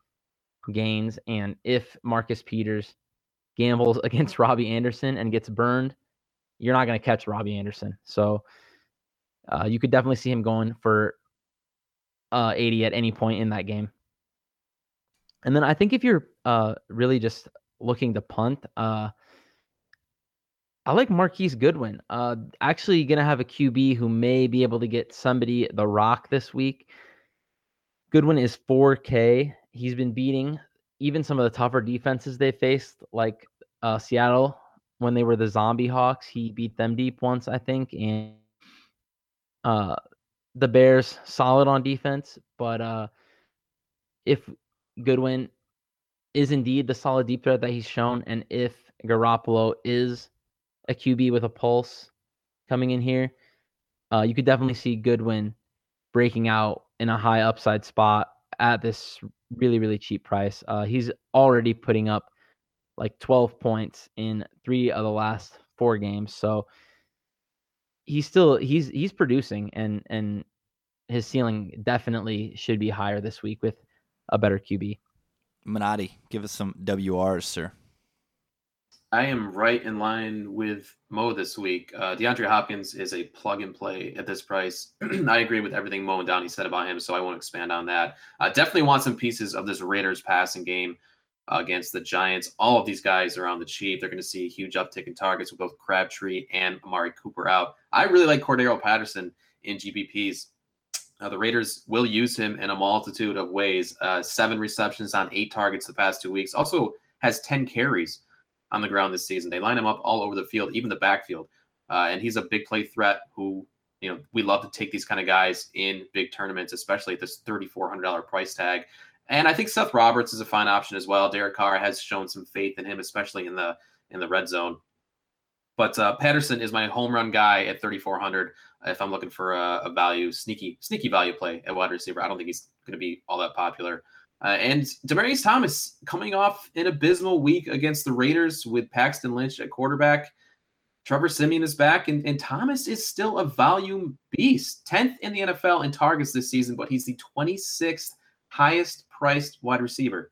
[SPEAKER 4] Gaines. And if Marcus Peters gambles against Robbie Anderson and gets burned, you're not going to catch Robbie Anderson. So uh, you could definitely see him going for uh, 80 at any point in that game. And then I think if you're uh, really just looking to punt, uh, I like Marquise Goodwin. Uh, actually, gonna have a QB who may be able to get somebody the rock this week. Goodwin is 4K. He's been beating even some of the tougher defenses they faced, like uh, Seattle when they were the Zombie Hawks. He beat them deep once, I think, and uh, the Bears solid on defense. But uh, if Goodwin is indeed the solid deep threat that he's shown, and if Garoppolo is a QB with a pulse coming in here, uh, you could definitely see Goodwin breaking out in a high upside spot at this really really cheap price. Uh, he's already putting up like 12 points in three of the last four games, so he's still he's he's producing and and his ceiling definitely should be higher this week with a better QB.
[SPEAKER 1] Minotti, give us some WRs, sir.
[SPEAKER 2] I am right in line with Mo this week. Uh, DeAndre Hopkins is a plug and play at this price. I agree with everything Mo and Donnie said about him, so I won't expand on that. Uh, definitely want some pieces of this Raiders passing game uh, against the Giants. All of these guys are on the cheap. They're going to see a huge uptick in targets with both Crabtree and Amari Cooper out. I really like Cordarrelle Patterson in GPPs. Uh, the Raiders will use him in a multitude of ways. Uh, seven receptions on eight targets the past two weeks. Also has 10 carries on the ground this season. They line him up all over the field, even the backfield. Uh, and he's a big play threat who, you know, we love to take these kind of guys in big tournaments, especially at this $3,400 price tag. And I think Seth Roberts is a fine option as well. Derek Carr has shown some faith in him, especially in the in the red zone. But uh, Patterson is my home run guy at 3,400. If I'm looking for a, a, value, sneaky, sneaky value play at wide receiver, I don't think he's going to be all that popular. Uh, and Demaryius Thomas coming off an abysmal week against the Raiders with Paxton Lynch at quarterback. Trevor Siemian is back, and, and Thomas is still a volume beast. 10th in the NFL in targets this season, but he's the 26th highest priced wide receiver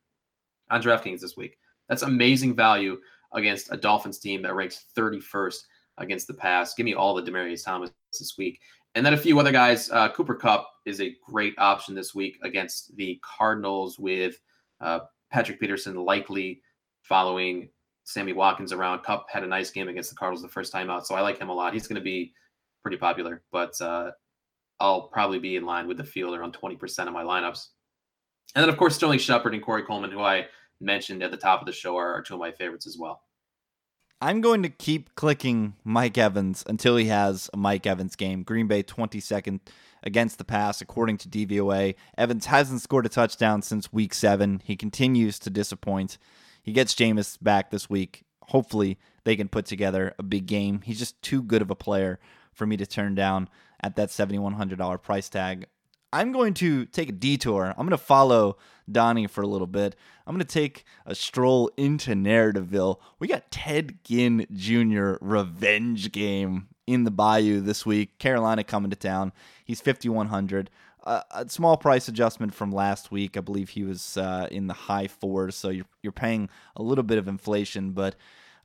[SPEAKER 2] on DraftKings this week. That's amazing value against a Dolphins team that ranks 31st against the pass. Give me all the Demaryius Thomas this week. And then a few other guys. Uh, Cooper Kupp is a great option this week against the Cardinals with uh, Patrick Peterson likely following Sammy Watkins around. Kupp had a nice game against the Cardinals the first time out, so I like him a lot. He's going to be pretty popular, but uh, I'll probably be in line with the field around 20% of my lineups. And then, of course, Sterling Shepard and Corey Coleman, who I mentioned at the top of the show, are, are two of my favorites as well.
[SPEAKER 1] I'm going to keep clicking Mike Evans until he has a Mike Evans game. Green Bay 22nd against the pass, according to DVOA. Evans hasn't scored a touchdown since week seven. He continues to disappoint. He gets Jameis back this week. Hopefully, they can put together a big game. He's just too good of a player for me to turn down at that $7,100 price tag. I'm going to take a detour. I'm going to follow Donnie for a little bit. I'm going to take a stroll into Narrativeville. We got Ted Ginn Jr. revenge game in the Bayou this week. Carolina coming to town. He's 5100. Uh, a small price adjustment from last week. I believe he was uh, in the high fours, so you're you're paying a little bit of inflation, but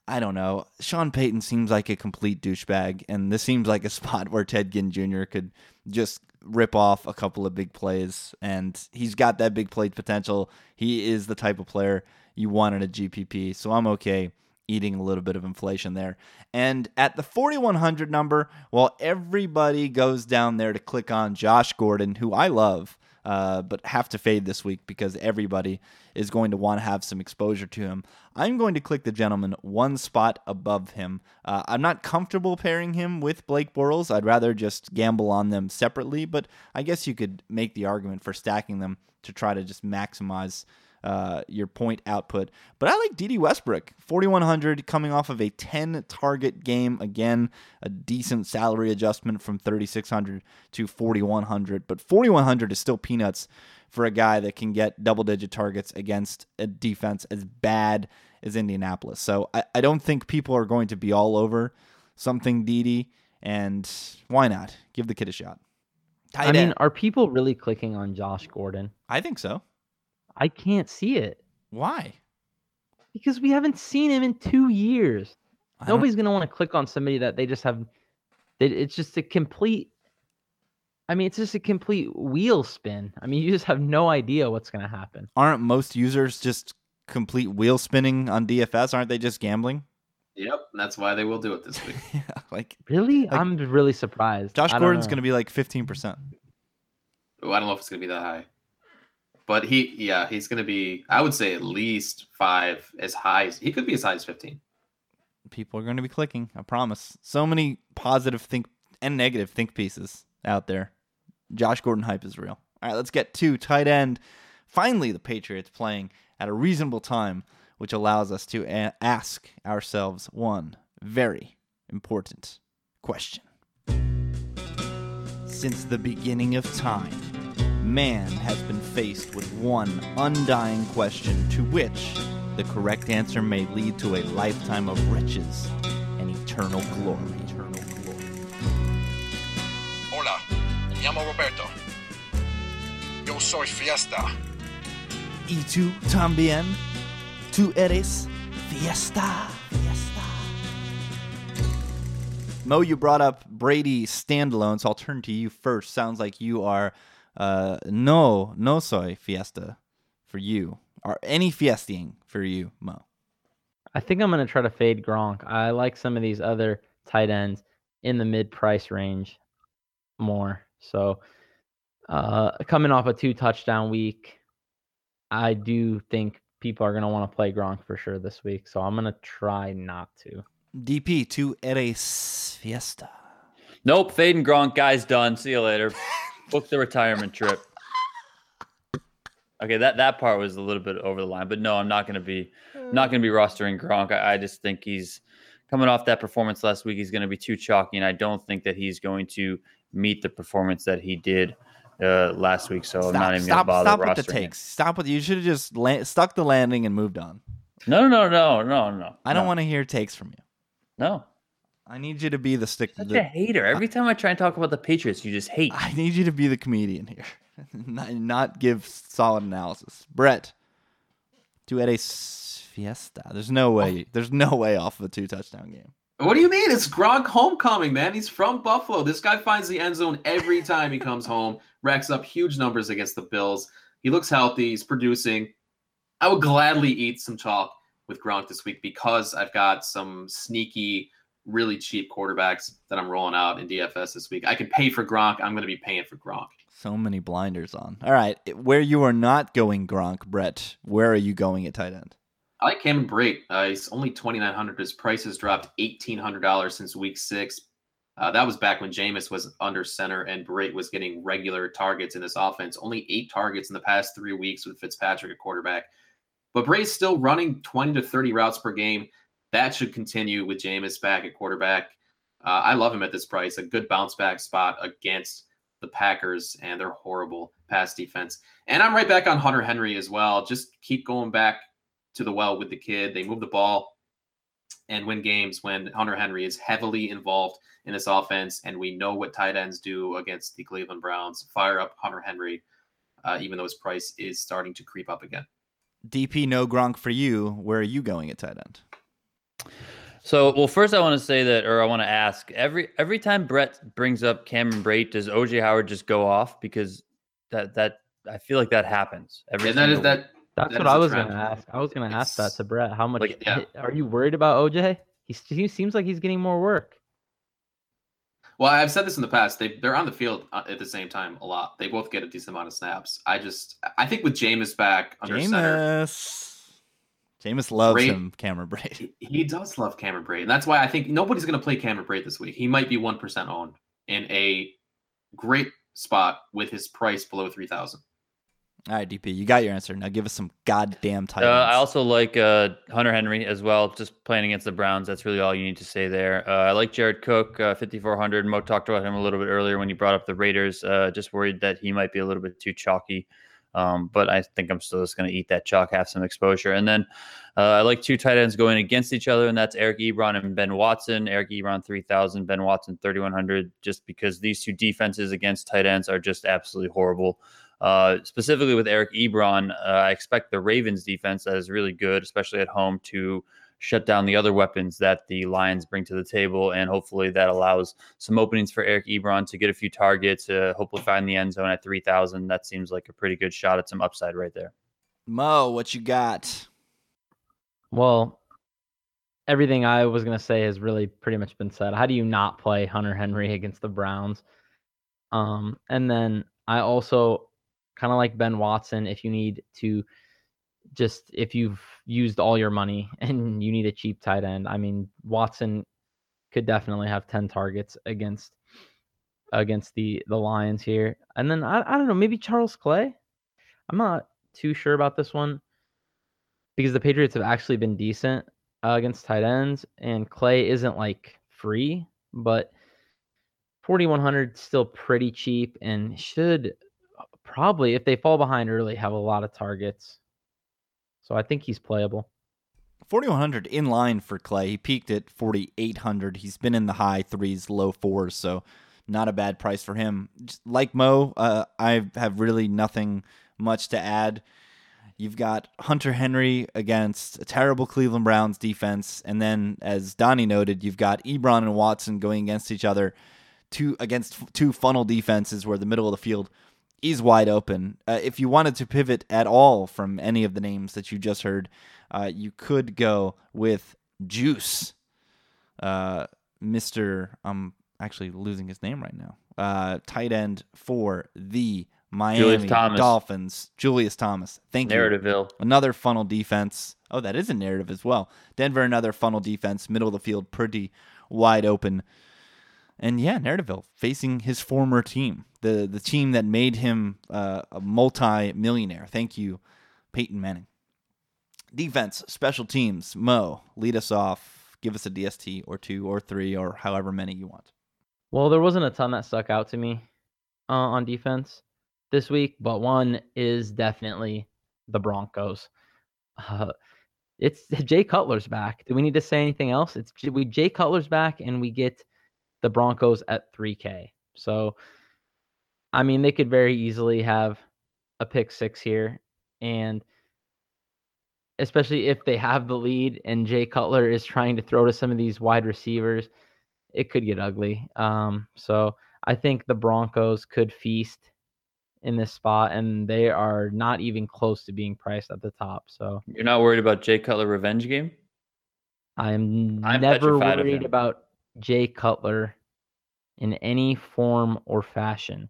[SPEAKER 1] I don't know. Sean Payton seems like a complete douchebag, and this seems like a spot where Ted Ginn Jr. could just rip off a couple of big plays, and he's got that big play potential. He is the type of player you want in a GPP, so I'm okay eating a little bit of inflation there. And at the 4,100 number, while everybody goes down there to click on Josh Gordon, who I love, uh, but have to fade this week because everybody is going to want to have some exposure to him. I'm going to click the gentleman one spot above him. Uh, I'm not comfortable pairing him with Blake Bortles. I'd rather just gamble on them separately, but I guess you could make the argument for stacking them to try to just maximize uh, your point output. But I like Dede Westbrook, 4,100 coming off of a 10 target game. Again, a decent salary adjustment from 3,600 to 4,100. But 4,100 is still peanuts for a guy that can get double digit targets against a defense as bad as Indianapolis. So I, I don't think people are going to be all over something Dede. And why not? Give the kid a shot.
[SPEAKER 4] Tight I mean, are people really clicking on Josh Gordon?
[SPEAKER 1] I think so.
[SPEAKER 4] I can't see it.
[SPEAKER 1] Why?
[SPEAKER 4] Because we haven't seen him in two years. Nobody's gonna want to click on somebody that they just have. It's just a complete. I mean, it's just a complete wheel spin. I mean, you just have no idea what's gonna happen.
[SPEAKER 1] Aren't most users just complete wheel spinning on DFS? Aren't they just gambling?
[SPEAKER 2] Yep, that's why they will do it this week.
[SPEAKER 1] yeah, like
[SPEAKER 4] really, like, I'm really surprised.
[SPEAKER 1] Josh Gordon's going to be like 15 percent.
[SPEAKER 2] Oh, I don't know if it's going to be that high. But he, yeah, he's going to be, I would say at least five, as high as he could be as high as 15.
[SPEAKER 1] People are going to be clicking, I promise. So many positive think and negative think pieces out there. Josh Gordon hype is real. All right, let's get to tight end. Finally, the Patriots playing at a reasonable time, which allows us to a- ask ourselves one very important question. Since the beginning of time, man has been faced with one undying question to which the correct answer may lead to a lifetime of riches and eternal glory. Eternal glory.
[SPEAKER 5] Hola, me llamo Roberto. Yo soy Fiesta.
[SPEAKER 1] Y tú también. Tú eres Fiesta. Fiesta. Mo, you brought up Brady standalone, so I'll turn to you first. Sounds like you are uh, no, no soy fiesta for you, or any fiesting for you, Mo.
[SPEAKER 4] I think I'm going to try to fade Gronk. I like some of these other tight ends in the mid price range more. So, uh, coming off a two touchdown week, I do think people are going to want to play Gronk for sure this week. So, I'm going to try not to.
[SPEAKER 1] DP, to eres fiesta.
[SPEAKER 3] Nope, fading Gronk, guys, done. See you later. book the retirement trip. Okay, that that part was a little bit over the line, but no, I'm not going to be not going to be rostering Gronk. I, I, just think he's coming off that performance last week. He's going to be too chalky, and I don't think that he's going to meet the performance that he did uh, last week. So stop, I'm not even going to bother.
[SPEAKER 1] Stop with the takes. Him. Stop with you should have just la- stuck the landing and moved on.
[SPEAKER 3] No, no, no, no, no, no.
[SPEAKER 1] I don't
[SPEAKER 3] no.
[SPEAKER 1] want to hear takes from you.
[SPEAKER 3] No,
[SPEAKER 1] I need you to be the stick.
[SPEAKER 3] Such
[SPEAKER 1] the,
[SPEAKER 3] a hater. Every time I try and talk about the Patriots, you just hate.
[SPEAKER 1] I need you to be the comedian here, not, not give solid analysis. Brett, to at a fiesta. There's no way. Oh. There's no way off of a two touchdown game.
[SPEAKER 2] What do you mean? It's Gronk homecoming, man. He's from Buffalo. This guy finds the end zone every time he comes home. Racks up huge numbers against the Bills. He looks healthy. He's producing. I would gladly eat some chalk with Gronk this week because I've got some sneaky really cheap quarterbacks that I'm rolling out in DFS this week. I can pay for Gronk. I'm going to be paying for Gronk.
[SPEAKER 1] So many blinders on. All right, where you are not going Gronk, Brett, where are you going at tight end?
[SPEAKER 2] I like Cameron Brate. Uh, he's only twenty nine hundred. His price has dropped eighteen hundred dollars since week six. Uh, that was back when Jameis was under center and Brate was getting regular targets in this offense. Only eight targets in the past three weeks with Fitzpatrick at quarterback. But Brate's still running 20 to 30 routes per game. That should continue with Jameis back at quarterback. Uh, I love him at this price. A good bounce back spot against the Packers and their horrible pass defense. And I'm right back on Hunter Henry as well. Just keep going back to the well with the kid. They move the ball and win games when Hunter Henry is heavily involved in this offense. And we know what tight ends do against the Cleveland Browns. Fire up Hunter Henry, uh, even though his price is starting to creep up again.
[SPEAKER 1] DP, no Gronk for you. Where are you going at tight end?
[SPEAKER 3] So, well, first I want to say that, or I want to ask every every time Brett brings up Cameron Brate, does OJ Howard just go off? Because that that I feel like that happens every.
[SPEAKER 2] And that is that.
[SPEAKER 4] That's
[SPEAKER 2] That
[SPEAKER 4] what
[SPEAKER 2] is
[SPEAKER 4] I
[SPEAKER 2] a
[SPEAKER 4] was gonna ask. I was gonna ask that to Brett. How much
[SPEAKER 2] like, yeah.
[SPEAKER 4] are you worried about OJ? He, s- he seems like he's getting more work.
[SPEAKER 2] Well, I've said this in the past. They they're on the field uh, at the same time a lot. They both get a decent amount of snaps. I just I think with Jameis back under center,
[SPEAKER 1] Jameis. Jameis loves
[SPEAKER 2] Brate-
[SPEAKER 1] him, Cameron Brate.
[SPEAKER 2] he, he does love Cameron Brate, and that's why I think nobody's going to play Cameron Brate this week. He might be one percent owned in a great spot with his price below three thousand.
[SPEAKER 1] All right, DP, you got your answer. Now give us some goddamn titles.
[SPEAKER 3] Uh. I also like uh, Hunter Henry as well. Just playing against the Browns, that's really all you need to say there. Uh, I like Jared Cook, uh, 5400. Mo talked about him a little bit earlier when you brought up the Raiders. Uh, just worried that he might be a little bit too chalky. Um, but I think I'm still just going to eat that chalk, have some exposure. And then uh, I like two tight ends going against each other, and that's Eric Ebron and Ben Watson. Eric Ebron 3000, Ben Watson 3100, just because these two defenses against tight ends are just absolutely horrible. Uh, specifically with Eric Ebron, uh, I expect the Ravens defense that is really good, especially at home, to shut down the other weapons that the Lions bring to the table, and hopefully that allows some openings for Eric Ebron to get a few targets, uh, hopefully find the end zone at three thousand. That seems like a pretty good shot at some upside right there.
[SPEAKER 1] Mo, what you got?
[SPEAKER 4] Well, everything I was gonna say has really pretty much been said. How do you not play Hunter Henry against the Browns? Um, and then I also kind of like Ben Watson if you need to just if you've used all your money and you need a cheap tight end. I mean, Watson could definitely have 10 targets against against the the Lions here. And then I, I don't know, maybe Charles Clay. I'm not too sure about this one because the Patriots have actually been decent uh, against tight ends, and Clay isn't like free, but 4100 still pretty cheap and should probably, if they fall behind early, have a lot of targets. So I think he's playable.
[SPEAKER 1] 4100 in line for Clay. He peaked at 4800. He's been in the high threes, low fours, so not a bad price for him. Just like Mo, uh, I have really nothing much to add. You've got Hunter Henry against a terrible Cleveland Browns defense, and then as Donnie noted, you've got Ebron and Watson going against each other, two against two funnel defenses where the middle of the field is wide open. Uh, if you wanted to pivot at all from any of the names that you just heard, uh, you could go with Juice, uh, Mister. I'm actually losing his name right now. Uh, tight end for the Miami
[SPEAKER 3] Thomas.
[SPEAKER 1] Dolphins, Julius Thomas. Thank you.
[SPEAKER 3] Narrativeville.
[SPEAKER 1] Another funnel defense. Oh, that is a narrative as well. Denver, another funnel defense, middle of the field, pretty wide open. And yeah, Narrativeville facing his former team, the the team that made him uh, a multi-millionaire. Thank you, Peyton Manning. Defense, special teams. Mo, lead us off. Give us a DST or two or three or however many you want.
[SPEAKER 4] Well, there wasn't a ton that stuck out to me uh, on defense this week, but one is definitely the Broncos. Uh, it's Jay Cutler's back. Do we need to say anything else? It's we Jay Cutler's back, and we get the Broncos at 3K. So, I mean, they could very easily have a pick six here, and especially if they have the lead and Jay Cutler is trying to throw to some of these wide receivers, it could get ugly. Um, so I think the Broncos could feast in this spot, and they are not even close to being priced at the top. So
[SPEAKER 3] You're not worried about Jay Cutler revenge game?
[SPEAKER 4] I'm,
[SPEAKER 3] I'm
[SPEAKER 4] never worried about Jay Cutler in any form or fashion.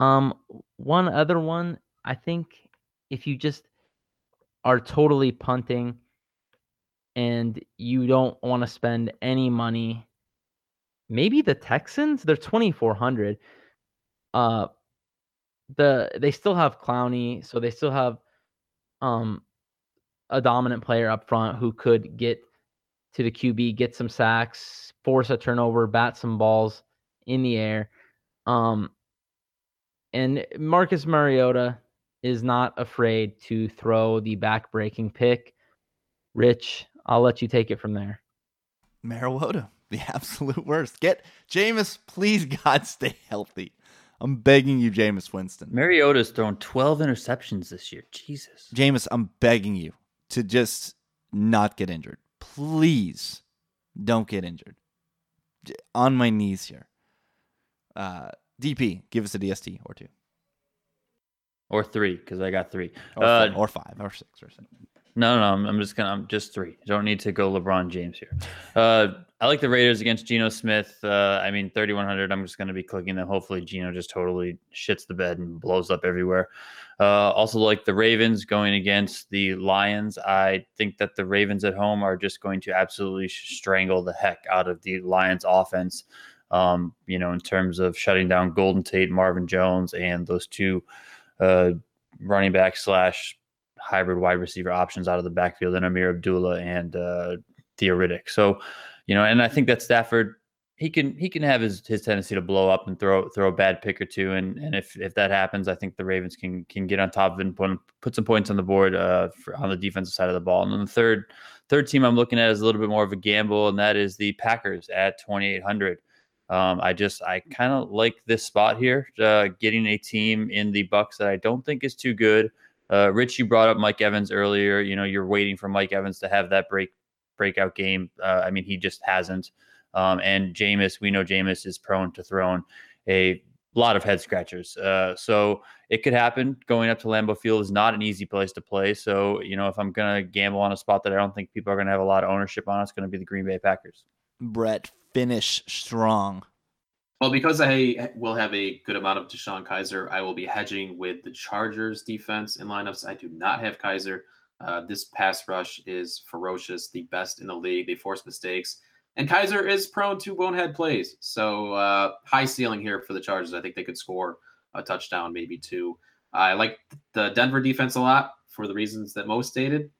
[SPEAKER 4] Um, one other one, I think if you just are totally punting and you don't want to spend any money, maybe the Texans, they're 2400. Uh the they still have Clowney, so they still have um a dominant player up front who could get to the QB, get some sacks, force a turnover, bat some balls in the air. Um, and Marcus Mariota is not afraid to throw the back-breaking pick. Rich, I'll let you take it from there.
[SPEAKER 1] Mariota, the absolute worst. Get Jameis, please, God, stay healthy. I'm begging you, Jameis Winston.
[SPEAKER 3] Mariota's thrown 12 interceptions this year. Jesus.
[SPEAKER 1] Jameis, I'm begging you to just not get injured. Please don't get injured. On my knees here. Uh, DP, give us a DST or two,
[SPEAKER 3] or three because I got three.
[SPEAKER 1] or,
[SPEAKER 3] Uh,
[SPEAKER 1] four, or five, or six, or seven.
[SPEAKER 3] No, no, I'm, I'm just gonna. I'm just three. I don't need to go LeBron James here. Uh, I like the Raiders against Geno Smith. Uh, I mean, 3100. I'm just gonna be clicking them. Hopefully, Geno just totally shits the bed and blows up everywhere. Uh, also, like the Ravens going against the Lions. I think that the Ravens at home are just going to absolutely strangle the heck out of the Lions offense. Um, you know, in terms of shutting down Golden Tate, Marvin Jones, and those two uh, running back slash hybrid wide receiver options out of the backfield and Ameer Abdullah and uh, Theo Riddick. So, you know, and I think that Stafford he can he can have his his tendency to blow up and throw throw a bad pick or two, and and if if that happens, I think the Ravens can can get on top of it and put put some points on the board uh, for, on the defensive side of the ball. And then the third third team I'm looking at is a little bit more of a gamble, and that is the Packers at 2800. Um, I just I kind of like this spot here, uh, getting a team in the Bucs that I don't think is too good. Uh, Rich, you brought up Mike Evans earlier. You know, you're waiting for Mike Evans to have that break breakout game. Uh, I mean, he just hasn't. Um, and Jameis, we know Jameis is prone to throwing a lot of head scratchers. Uh, so it could happen. Going up to Lambeau Field is not an easy place to play. So you know, if I'm gonna gamble on a spot that I don't think people are gonna have a lot of ownership on, it's gonna be the Green Bay Packers.
[SPEAKER 1] Brett, finish strong.
[SPEAKER 2] Well, because I will have a good amount of DeShone Kizer, I will be hedging with the Chargers defense in lineups. I do not have Kizer. Uh, this pass rush is ferocious, the best in the league. They force mistakes, and Kizer is prone to bonehead plays. So uh, high ceiling here for the Chargers. I think they could score a touchdown, maybe two. I like the Denver defense a lot for the reasons that Mo stated.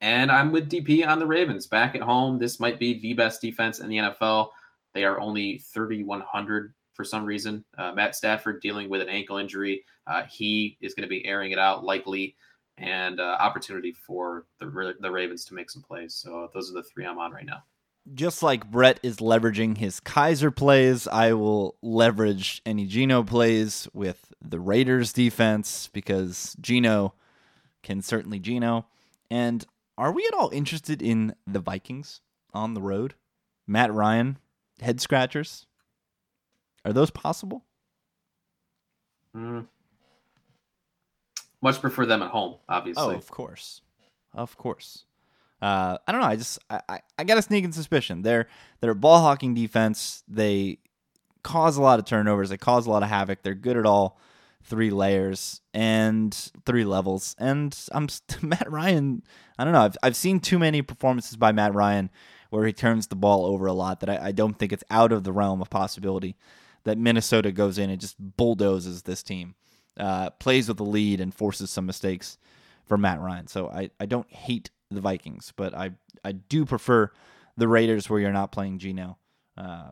[SPEAKER 2] And I'm with DP on the Ravens. Back at home, this might be the best defense in the NFL. They are only 3,100 for some reason. Uh, Matt Stafford dealing with an ankle injury. Uh, he is going to be airing it out likely, and uh, opportunity for the the Ravens to make some plays. So those are the three I'm on right now.
[SPEAKER 1] Just like Brett is leveraging his Kizer plays, I will leverage any Geno plays with the Raiders defense because Geno can certainly Geno. And are we at all interested in the Vikings on the road? Matt Ryan, head scratchers? Are those possible?
[SPEAKER 2] Mm. Much prefer them at home, obviously.
[SPEAKER 1] Oh, of course, of course. Uh, I don't know. I just I, I, I got a sneaking suspicion. They're they're ball hawking defense. They cause a lot of turnovers. They cause a lot of havoc. They're good at all three layers and three levels. And I'm Matt Ryan. I don't know. I've I've seen too many performances by Matt Ryan where he turns the ball over a lot that I, I don't think it's out of the realm of possibility that Minnesota goes in and just bulldozes this team, uh, plays with the lead and forces some mistakes for Matt Ryan. So I, I don't hate the Vikings, but I I do prefer the Raiders where you're not playing Geno uh,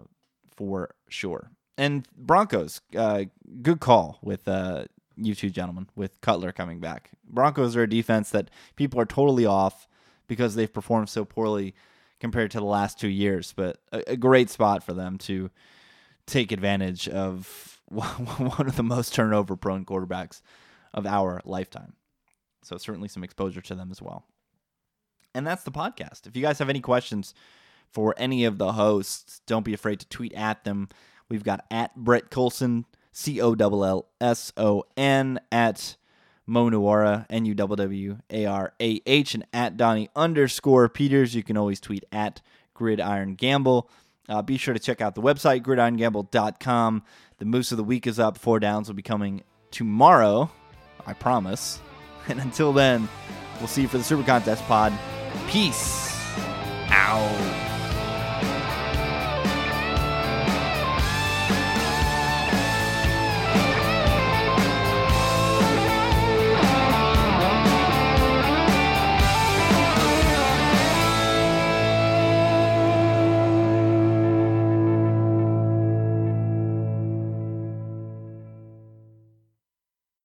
[SPEAKER 1] for sure. And Broncos, uh, good call with uh, you two gentlemen with Cutler coming back. Broncos are a defense that people are totally off because they've performed so poorly compared to the last two years, but a, a great spot for them to take advantage of one of the most turnover prone quarterbacks of our lifetime. So certainly some exposure to them as well. And that's the podcast. If you guys have any questions for any of the hosts, don't be afraid to tweet at them. We've got at Brett Collson, C O L L S O N, at Mo Nuwwarah, N U W W A R A H, and at Donnie underscore Peters. You can always tweet at Gridiron Gamble. Uh, be sure to check out the website, gridirongamble.com. The Moose of the Week is up. Four Downs will be coming tomorrow, I promise. And until then, we'll see you for the Super Contest pod. Peace out.